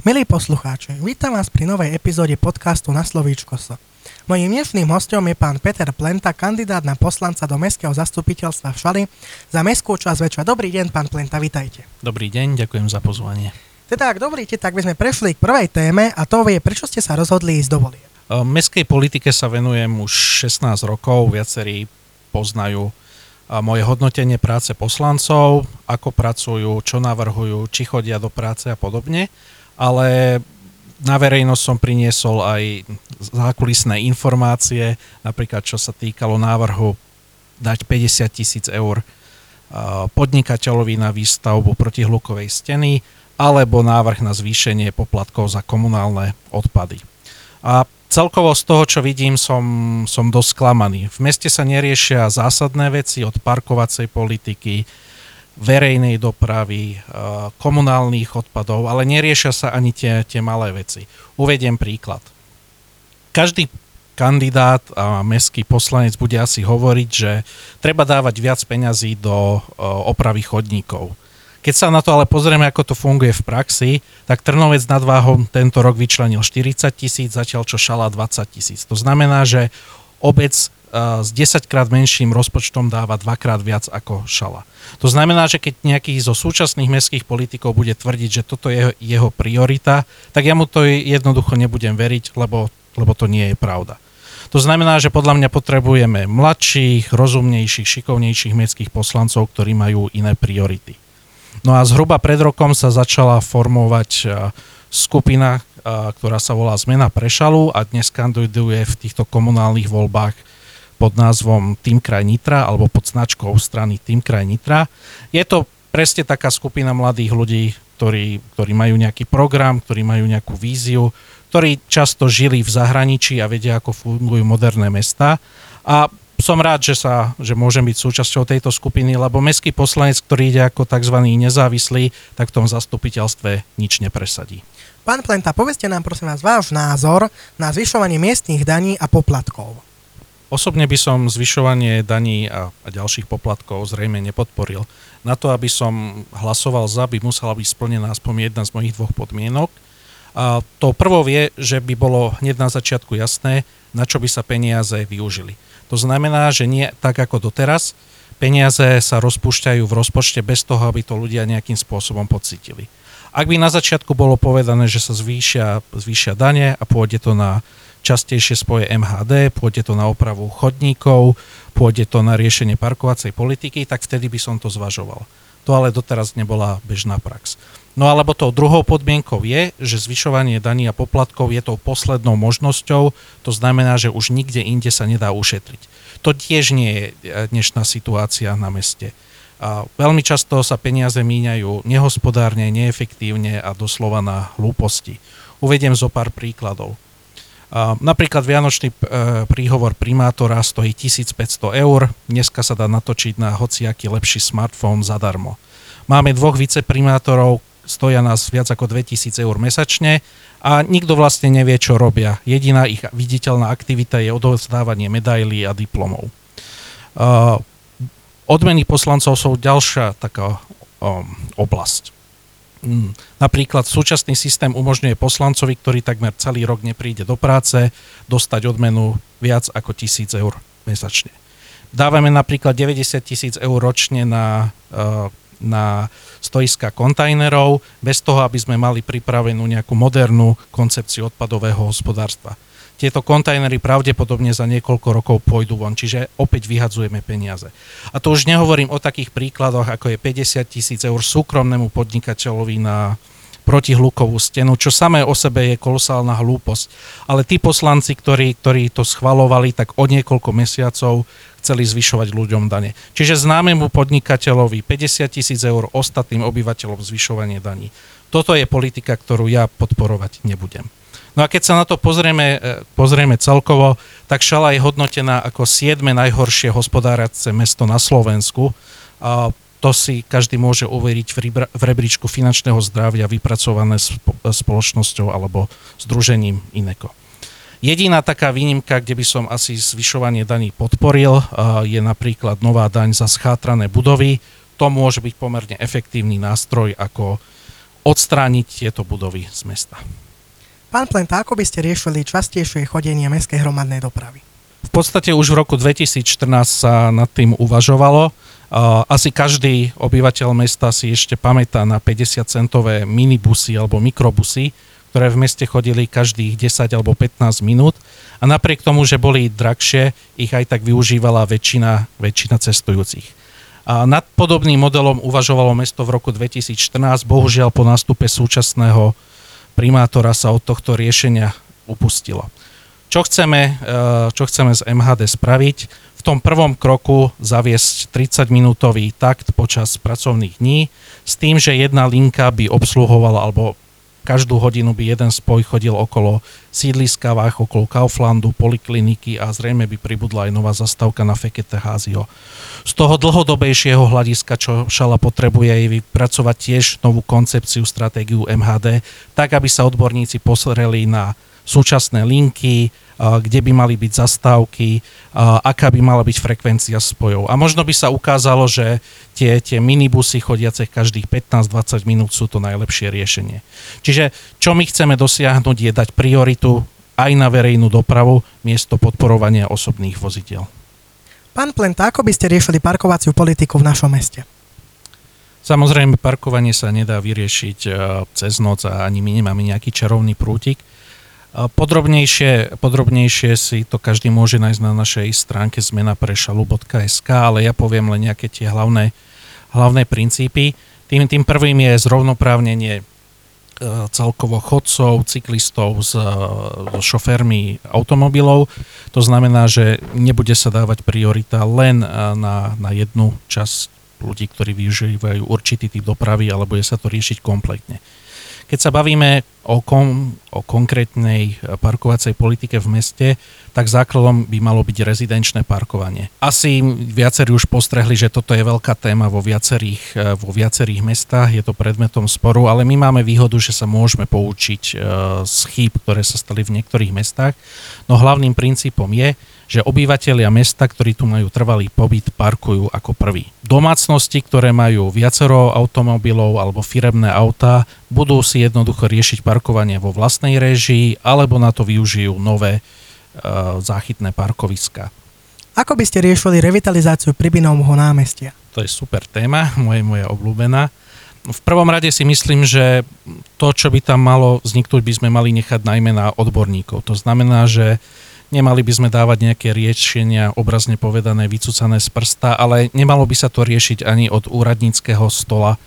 Milí poslucháči, vítam vás pri novej epizóde podcastu Na slovíčko so. Mojím dnešným hostom je pán Peter Plenta, kandidát na poslanca do Mestského zastupiteľstva v Šali za Mestskú časť väčšia. Dobrý deň, pán Plenta, vitajte. Dobrý deň, ďakujem za pozvanie. Teda, ak dovolíte, tak by sme prešli k prvej téme a to je, prečo ste sa rozhodli ísť do volie. Mestskej politike sa venujem už 16 rokov, viacerí poznajú moje hodnotenie práce poslancov, ako pracujú, čo navrhujú, či chodia do práce a podobne, ale na verejnosť som priniesol aj zákulisné informácie, napríklad čo sa týkalo návrhu dať 50 tisíc eur podnikateľovi na výstavbu protihlukovej steny alebo návrh na zvýšenie poplatkov za komunálne odpady. A celkovo z toho, čo vidím, som, som dosť sklamaný. V meste sa neriešia zásadné veci od parkovacej politiky, verejnej dopravy, eh, komunálnych odpadov, ale neriešia sa ani tie, tie malé veci. Uvediem príklad. Každý kandidát a mestský poslanec bude asi hovoriť, že treba dávať viac peňazí do eh, opravy chodníkov. Keď sa na to ale pozrieme, ako to funguje v praxi, tak Trnovec nad Váhom tento rok vyčlenil 40 tisíc, zatiaľ čo Šala 20 tisíc. To znamená, že obec eh, s 10 krát menším rozpočtom dáva dvakrát viac ako Šala. To znamená, že keď nejaký zo súčasných mestských politikov bude tvrdiť, že toto je jeho priorita, tak ja mu to jednoducho nebudem veriť, lebo, lebo to nie je pravda. To znamená, že podľa mňa potrebujeme mladších, rozumnejších, šikovnejších mestských poslancov, ktorí majú iné priority. No a zhruba pred rokom sa začala formovať skupina, ktorá sa volá Zmena Prešalu a dnes kandiduje v týchto komunálnych voľbách pod názvom Tým kraj Nitra alebo pod značkou strany Tým kraj Nitra. Je to presne taká skupina mladých ľudí, ktorí, ktorí majú nejaký program, ktorí majú nejakú víziu, ktorí často žili v zahraničí a vedia, ako fungujú moderné mesta. A som rád, že, sa, že môžem byť súčasťou tejto skupiny, lebo mestský poslanec, ktorý ide ako tzv. nezávislý, tak v tom zastupiteľstve nič nepresadí. Pán Plenta, povedzte nám prosím vás váš názor na zvyšovanie miestnych daní a poplatkov. Osobne by som zvyšovanie daní a, a ďalších poplatkov zrejme nepodporil. Na to, aby som hlasoval za, by musela byť splnená aspoň jedna z mojich dvoch podmienok. A to prvou je, že by bolo hneď na začiatku jasné, na čo by sa peniaze využili. To znamená, že nie tak ako doteraz, peniaze sa rozpúšťajú v rozpočte bez toho, aby to ľudia nejakým spôsobom pocitili. Ak by na začiatku bolo povedané, že sa zvýšia, zvýšia dane a pôjde to na častejšie spoje MHD, pôjde to na opravu chodníkov, pôjde to na riešenie parkovacej politiky, tak vtedy by som to zvažoval. To ale doteraz nebola bežná prax. No alebo tou druhou podmienkou je, že zvyšovanie daní a poplatkov je tou poslednou možnosťou, to znamená, že už nikde inde sa nedá ušetriť. To tiež nie je e, dnešná situácia na meste. Veľmi často sa peniaze míňajú nehospodárne, neefektívne a doslova na hlúposti. Uvediem zo pár príkladov. Napríklad vianočný e, príhovor primátora stojí 1500 eur, dneska sa dá natočiť na hociaký lepší smartfón zadarmo. Máme dvoch viceprimátorov, stoja nás viac ako 2000 eur mesačne a nikto vlastne nevie, čo robia. Jediná ich viditeľná aktivita je odovzdávanie medailí a diplomov. Odmeny poslancov sú ďalšia taká um, oblasť. Hmm. Napríklad súčasný systém umožňuje poslancovi, ktorý takmer celý rok nepríde do práce, dostať odmenu viac ako 1000 eur mesačne. Dávame napríklad 90 tisíc eur ročne na uh, na stoiska kontajnerov, bez toho, aby sme mali pripravenú nejakú modernú koncepciu odpadového hospodárstva. Tieto kontajnery pravdepodobne za niekoľko rokov pôjdu von, čiže opäť vyhadzujeme peniaze. A to už nehovorím o takých príkladoch, ako je 50 tisíc eur súkromnému podnikateľovi na protihlukovú stenu, čo samé o sebe je kolosálna hlúposť. Ale tí poslanci, ktorí, ktorí to schvalovali, tak o niekoľko mesiacov chceli zvyšovať ľuďom dane. Čiže známemu podnikateľovi 50 tisíc eur, ostatným obyvateľom zvyšovanie daní. Toto je politika, ktorú ja podporovať nebudem. No a keď sa na to pozrieme, e, pozrieme celkovo, tak Šala je hodnotená ako 7. najhoršie hospodárace mesto na Slovensku. A to si každý môže uveriť v rebríčku finančného zdravia vypracované spoločnosťou alebo združením Ineko. Jediná taká výnimka, kde by som asi zvyšovanie daní podporil, je napríklad nová daň za schátrané budovy. To môže byť pomerne efektívny nástroj, ako odstrániť tieto budovy z mesta. Pán Plenta, ako by ste riešili častejšie chodenie mestskej hromadnej dopravy? V podstate už v roku 2014 sa nad tým uvažovalo. Asi každý obyvateľ mesta si ešte pamätá na 50-centové minibusy alebo mikrobusy, ktoré v meste chodili každých 10 alebo 15 minút a napriek tomu, že boli drahšie, ich aj tak využívala väčšina, väčšina cestujúcich. A nad podobným modelom uvažovalo mesto v roku 2014, bohužiaľ po nástupe súčasného primátora sa od tohto riešenia upustilo. Čo chceme, eh, čo chceme z MHD spraviť? V tom prvom kroku zaviesť 30-minútový takt počas pracovných dní s tým, že jedna linka by obsluhovala alebo každú hodinu by jeden spoj chodil okolo sídliska Vách, okolo Kauflandu, polikliniky a zrejme by pribudla aj nová zastávka na Fekete Házio. Z toho dlhodobejšieho hľadiska, čo Šala potrebuje, je vypracovať tiež novú koncepciu, stratégiu MHD, tak aby sa odborníci posreli na súčasné linky, kde by mali byť zastávky, aká by mala byť frekvencia spojov. A možno by sa ukázalo, že tie, tie minibusy chodiace každých 15-20 minút sú to najlepšie riešenie. Čiže čo my chceme dosiahnuť je dať prioritu aj na verejnú dopravu miesto podporovania osobných vozidel. Pán Plenta, ako by ste riešili parkovaciu politiku v našom meste? Samozrejme, parkovanie sa nedá vyriešiť e, cez noc a ani my nemáme nejaký čarovný prútik. Podrobnejšie, podrobnejšie si to každý môže nájsť na našej stránke zmena pre šalu.sk, ale ja poviem len nejaké tie hlavné, hlavné princípy. Tým, tým prvým je zrovnoprávnenie e, celkovo chodcov, cyklistov s, e, s šoférmi automobilov. To znamená, že nebude sa dávať priorita len e, na, na jednu časť ľudí, ktorí využívajú určitý typ dopravy, alebo je sa to riešiť kompletne. Keď sa bavíme o, kom, o konkrétnej parkovacej politike v meste, tak základom by malo byť rezidenčné parkovanie. Asi viacerí už postrehli, že toto je veľká téma vo viacerých, vo viacerých mestách, je to predmetom sporu, ale my máme výhodu, že sa môžeme poučiť e, z chýb, ktoré sa stali v niektorých mestách. No hlavným princípom je, že obyvateľia mesta, ktorí tu majú trvalý pobyt, parkujú ako prvý. Domácnosti, ktoré majú viacero automobilov alebo firemné autá, budú si jednoducho riešiť parkovanie vo vlastnej režii alebo na to využijú nové e, záchytné parkoviska. Ako by ste riešili revitalizáciu Pribinovho námestia? To je super téma, moje, moja obľúbená. V prvom rade si myslím, že to, čo by tam malo vzniknúť, by sme mali nechať najmä na odborníkov. To znamená, že Nemali by sme dávať nejaké riešenia, obrazne povedané, vycúcané z prsta, ale nemalo by sa to riešiť ani od úradníckého stola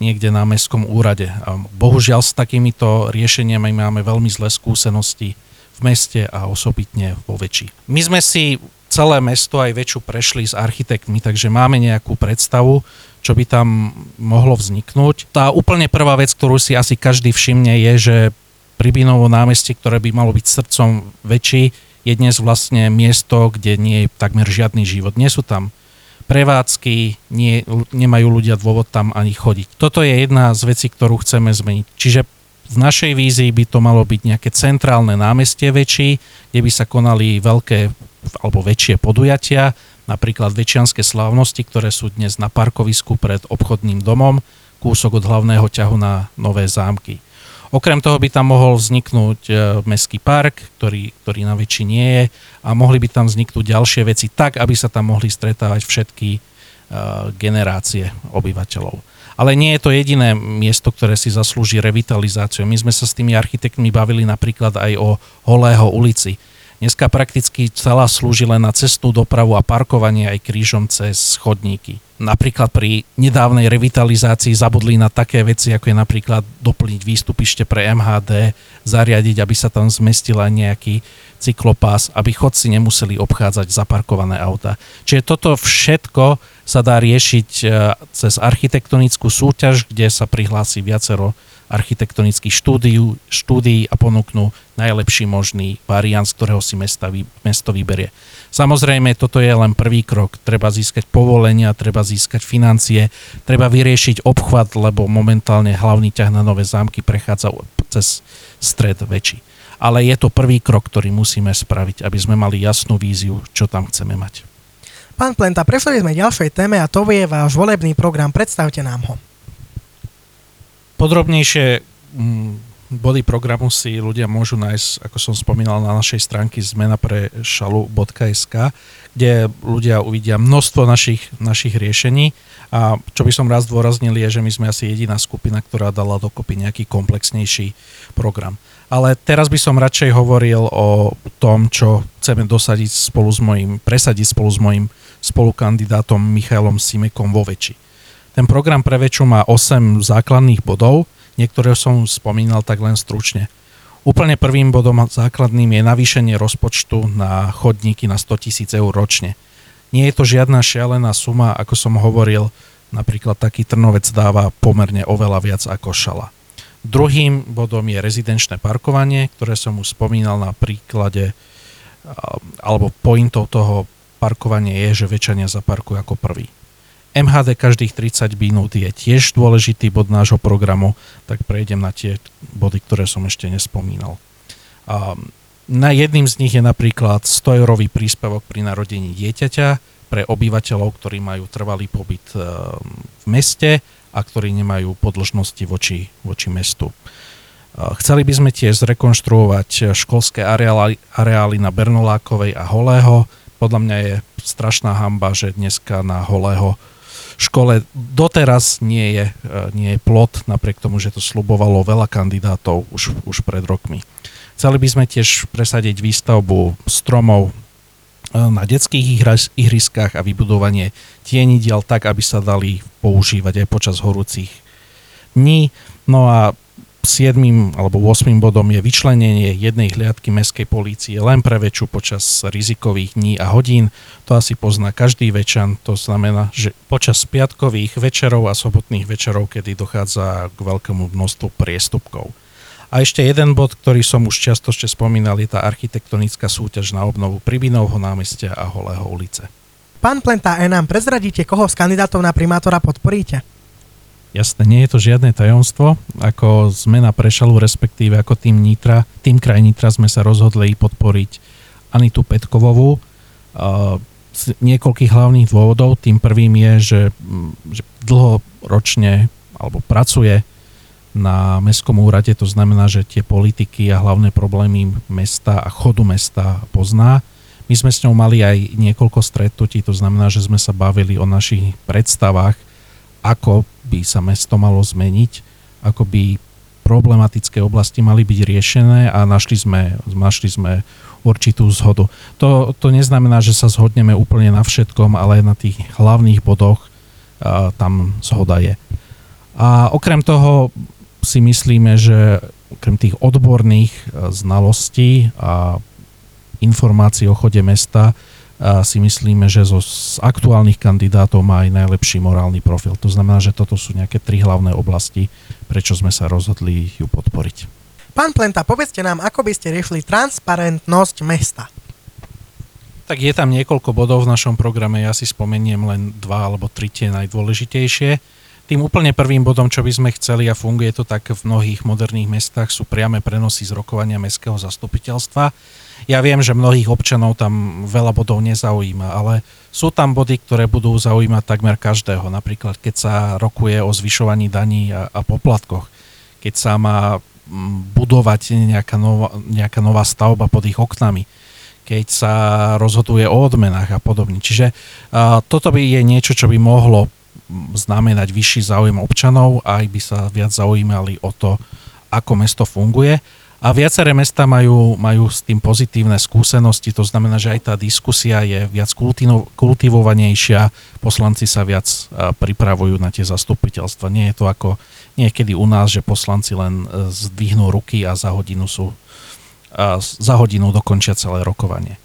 niekde na mestskom úrade. Bohužiaľ s takýmito riešeniami máme veľmi zlé skúsenosti v meste a osobitne vo väčší. My sme si celé mesto aj väčšiu prešli s architektmi, takže máme nejakú predstavu, čo by tam mohlo vzniknúť. Tá úplne prvá vec, ktorú si asi každý všimne, je, že Pribinovo námestie, ktoré by malo byť srdcom väčší, je dnes vlastne miesto, kde nie je takmer žiadny život. Nie sú tam prevádzky, nie, nemajú ľudia dôvod tam ani chodiť. Toto je jedna z vecí, ktorú chceme zmeniť. Čiže v našej vízii by to malo byť nejaké centrálne námestie väčší, kde by sa konali veľké alebo väčšie podujatia, napríklad väčšianské slávnosti, ktoré sú dnes na parkovisku pred obchodným domom, kúsok od hlavného ťahu na Nové zámky. Okrem toho by tam mohol vzniknúť e, mestský park, ktorý, ktorý na väčší nie je a mohli by tam vzniknúť ďalšie veci tak, aby sa tam mohli stretávať všetky e, generácie obyvateľov. Ale nie je to jediné miesto, ktoré si zaslúži revitalizáciu. My sme sa s tými architektmi bavili napríklad aj o Holého ulici. Dneska prakticky celá slúži len na cestnú dopravu a parkovanie aj krížom cez chodníky napríklad pri nedávnej revitalizácii zabudli na také veci, ako je napríklad doplniť výstupište pre MHD, zariadiť, aby sa tam zmestila nejaký cyklopás, aby chodci nemuseli obchádzať zaparkované auta. Čiže toto všetko sa dá riešiť e, cez architektonickú súťaž, kde sa prihlási viacero architektonických štúdií, štúdií a ponúknú najlepší možný variant, z ktorého si mesta, mesto vyberie. Samozrejme, toto je len prvý krok. Treba získať povolenia, treba získať financie, treba vyriešiť obchvat, lebo momentálne hlavný ťah na nové zámky prechádza cez stred väčší. Ale je to prvý krok, ktorý musíme spraviť, aby sme mali jasnú víziu, čo tam chceme mať. Pán Plenta, prešli sme ďalšej téme a to je váš volebný program. Predstavte nám ho. Podrobnejšie mm, body programu si ľudia môžu nájsť, ako som spomínal, na našej stránke zmena pre šalu.sk, kde ľudia uvidia množstvo našich, našich riešení a čo by som raz zdôraznil je, že my sme asi jediná skupina, ktorá dala dokopy nejaký komplexnejší program. Ale teraz by som radšej hovoril o tom, čo chceme dosadiť spolu s mojim, presadiť spolu s mojim spolukandidátom Michailom Simekom vo väčši. Ten program pre väčšu má 8 základných bodov, Niektoré som spomínal tak len stručne. Úplne prvým bodom základným je navýšenie rozpočtu na chodníky na 100 tisíc eur ročne. Nie je to žiadna šialená suma, ako som hovoril, napríklad taký Trnovec dáva pomerne oveľa viac ako šala. Druhým bodom je rezidenčné parkovanie, ktoré som už spomínal na príklade alebo pointov toho parkovania je, že väčšania zaparkujú ako prvý. MHD každých 30 minút je tiež dôležitý bod nášho programu, tak prejdem na tie body, ktoré som ešte nespomínal. Na jedným z nich je napríklad 100 eurový príspevok pri narodení dieťaťa pre obyvateľov, ktorí majú trvalý pobyt v meste a ktorí nemajú podložnosti voči, voči mestu. Chceli by sme tiež zrekonštruovať školské areály, areály na Bernolákovej a Holého. Podľa mňa je strašná hamba, že dneska na Holého škole doteraz nie je, e, nie je plot, napriek tomu, že to slubovalo veľa kandidátov už, už pred rokmi. Chceli by sme tiež presadiť výstavbu stromov e, na detských ihriskách a vybudovanie tienidiel tak, aby sa dali používať aj počas horúcich dní. No a 7. alebo 8. bodom je vyčlenenie jednej hliadky mestskej polície len pre väčšiu počas rizikových dní a hodín. To asi pozná každý večan, to znamená, že počas piatkových večerov a sobotných večerov, kedy dochádza k veľkému množstvu priestupkov. A ešte jeden bod, ktorý som už často ešte spomínal, je tá architektonická súťaž na obnovu Pribinovho námestia a Holého ulice. Pán Plenta, aj nám prezradíte, koho z kandidátov na primátora podporíte? Jasné, nie je to žiadne tajomstvo. Ako zmena prešalu, respektíve ako tým Nitra, tým kraj Nitra sme sa rozhodli podporiť Anitu Petkovovú. Z niekoľkých hlavných dôvodov. Tým prvým je, že, že dlhoročne alebo pracuje na mestskom úrade, to znamená, že tie politiky a hlavné problémy mesta a chodu mesta pozná. My sme s ňou mali aj niekoľko stretnutí, to znamená, že sme sa bavili o našich predstavách, ako by sa mesto malo zmeniť, ako by problematické oblasti mali byť riešené a našli sme, našli sme určitú zhodu. To, to neznamená, že sa zhodneme úplne na všetkom, ale na tých hlavných bodoch a, tam zhoda je. A okrem toho si myslíme, že okrem tých odborných znalostí a informácií o chode mesta a si myslíme, že zo z aktuálnych kandidátov má aj najlepší morálny profil. To znamená, že toto sú nejaké tri hlavné oblasti, prečo sme sa rozhodli ju podporiť. Pán Plenta, povedzte nám, ako by ste riešili transparentnosť mesta. Tak je tam niekoľko bodov v našom programe, ja si spomeniem len dva alebo tri tie najdôležitejšie. Tým úplne prvým bodom, čo by sme chceli a funguje to tak v mnohých moderných mestách, sú priame prenosy z rokovania mestského zastupiteľstva ja viem, že mnohých občanov tam veľa bodov nezaujíma, ale sú tam body, ktoré budú zaujímať takmer každého. Napríklad, keď sa rokuje o zvyšovaní daní a, a poplatkoch, keď sa má budovať nejaká nová, nejaká nová stavba pod ich oknami, keď sa rozhoduje o odmenách a podobne. Čiže a, toto by je niečo, čo by mohlo znamenať vyšší záujem občanov a aj by sa viac zaujímali o to, ako mesto funguje. A viaceré mesta majú, majú s tým pozitívne skúsenosti, to znamená, že aj tá diskusia je viac kultivovanejšia, poslanci sa viac pripravujú na tie zastupiteľstva. Nie je to ako niekedy u nás, že poslanci len e, zdvihnú ruky a za hodinu sú za hodinu dokončia celé rokovanie.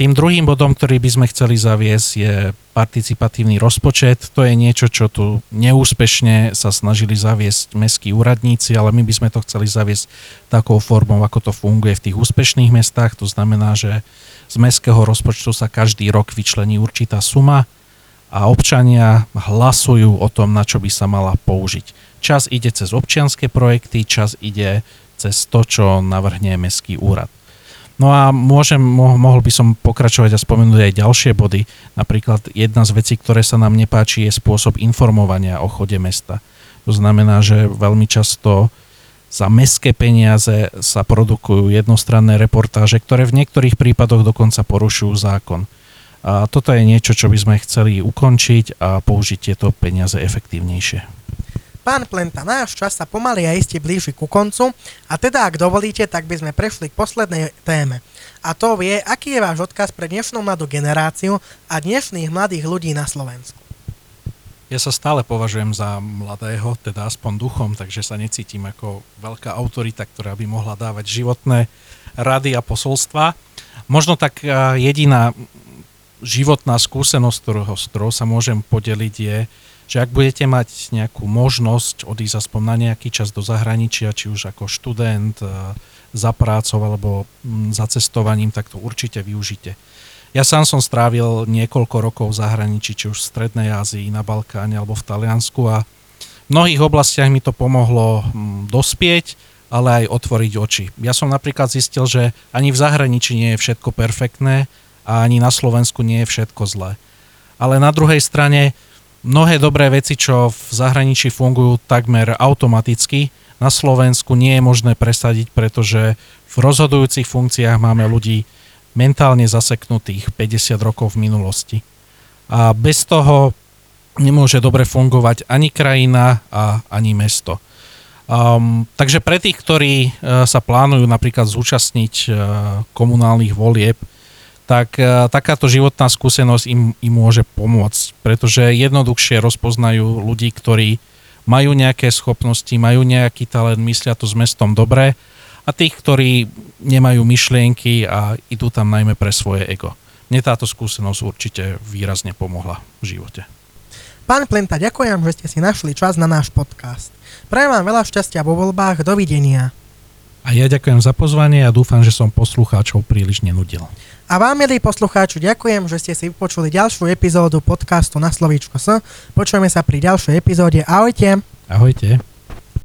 Tým druhým bodom, ktorý by sme chceli zaviesť, je participatívny rozpočet. To je niečo, čo tu neúspešne sa snažili zaviesť mestskí úradníci, ale my by sme to chceli zaviesť takou formou, ako to funguje v tých úspešných mestách. To znamená, že z mestského rozpočtu sa každý rok vyčlení určitá suma a občania hlasujú o tom, na čo by sa mala použiť. Čas ide cez občianské projekty, čas ide cez to, čo navrhne mestský úrad. No a môžem, mohol by som pokračovať a spomenúť aj ďalšie body. Napríklad jedna z vecí, ktoré sa nám nepáči, je spôsob informovania o chode mesta. To znamená, že veľmi často za meské peniaze sa produkujú jednostranné reportáže, ktoré v niektorých prípadoch dokonca porušujú zákon. A toto je niečo, čo by sme chceli ukončiť a použiť tieto peniaze efektívnejšie. Pán Plenta, náš čas sa pomaly a iste blíži ku koncu a teda, ak dovolíte, tak by sme prešli k poslednej téme. A to je, aký je váš odkaz pre dnešnú mladú generáciu a dnešných mladých ľudí na Slovensku. Ja sa stále považujem za mladého, teda aspoň duchom, takže sa necítim ako veľká autorita, ktorá by mohla dávať životné rady a posolstva. Možno tak jediná životná skúsenosť, ktorou, s ktorou sa môžem podeliť, je, že ak budete mať nejakú možnosť odísť aspoň na nejaký čas do zahraničia, či už ako študent, za prácou alebo za cestovaním, tak to určite využite. Ja sám som strávil niekoľko rokov v zahraničí, či už v Strednej Ázii, na Balkáne alebo v Taliansku a v mnohých oblastiach mi to pomohlo mm, dospieť, ale aj otvoriť oči. Ja som napríklad zistil, že ani v zahraničí nie je všetko perfektné a ani na Slovensku nie je všetko zlé. Ale na druhej strane mnohé dobré veci, čo v zahraničí fungujú takmer automaticky, na Slovensku nie je možné presadiť, pretože v rozhodujúcich funkciách máme ľudí, mentálne zaseknutých 50 rokov v minulosti. A bez toho nemôže dobre fungovať ani krajina a ani mesto. Um, takže pre tých, ktorí uh, sa plánujú napríklad zúčastniť uh, komunálnych volieb, tak uh, takáto životná skúsenosť im, im môže pomôcť, pretože jednoduchšie rozpoznajú ľudí, ktorí majú nejaké schopnosti, majú nejaký talent, myslia to s mestom dobre a tých, ktorí nemajú myšlienky a idú tam najmä pre svoje ego. Mne táto skúsenosť určite výrazne pomohla v živote. Pán Plenta, ďakujem, že ste si našli čas na náš podcast. Prajem vám veľa šťastia vo voľbách, dovidenia. A ja ďakujem za pozvanie a dúfam, že som poslucháčov príliš nenudil. A vám, milí poslucháči, ďakujem, že ste si vypočuli ďalšiu epizódu podcastu na Slovíčko S. Počujeme sa pri ďalšej epizóde. Ahojte. Ahojte.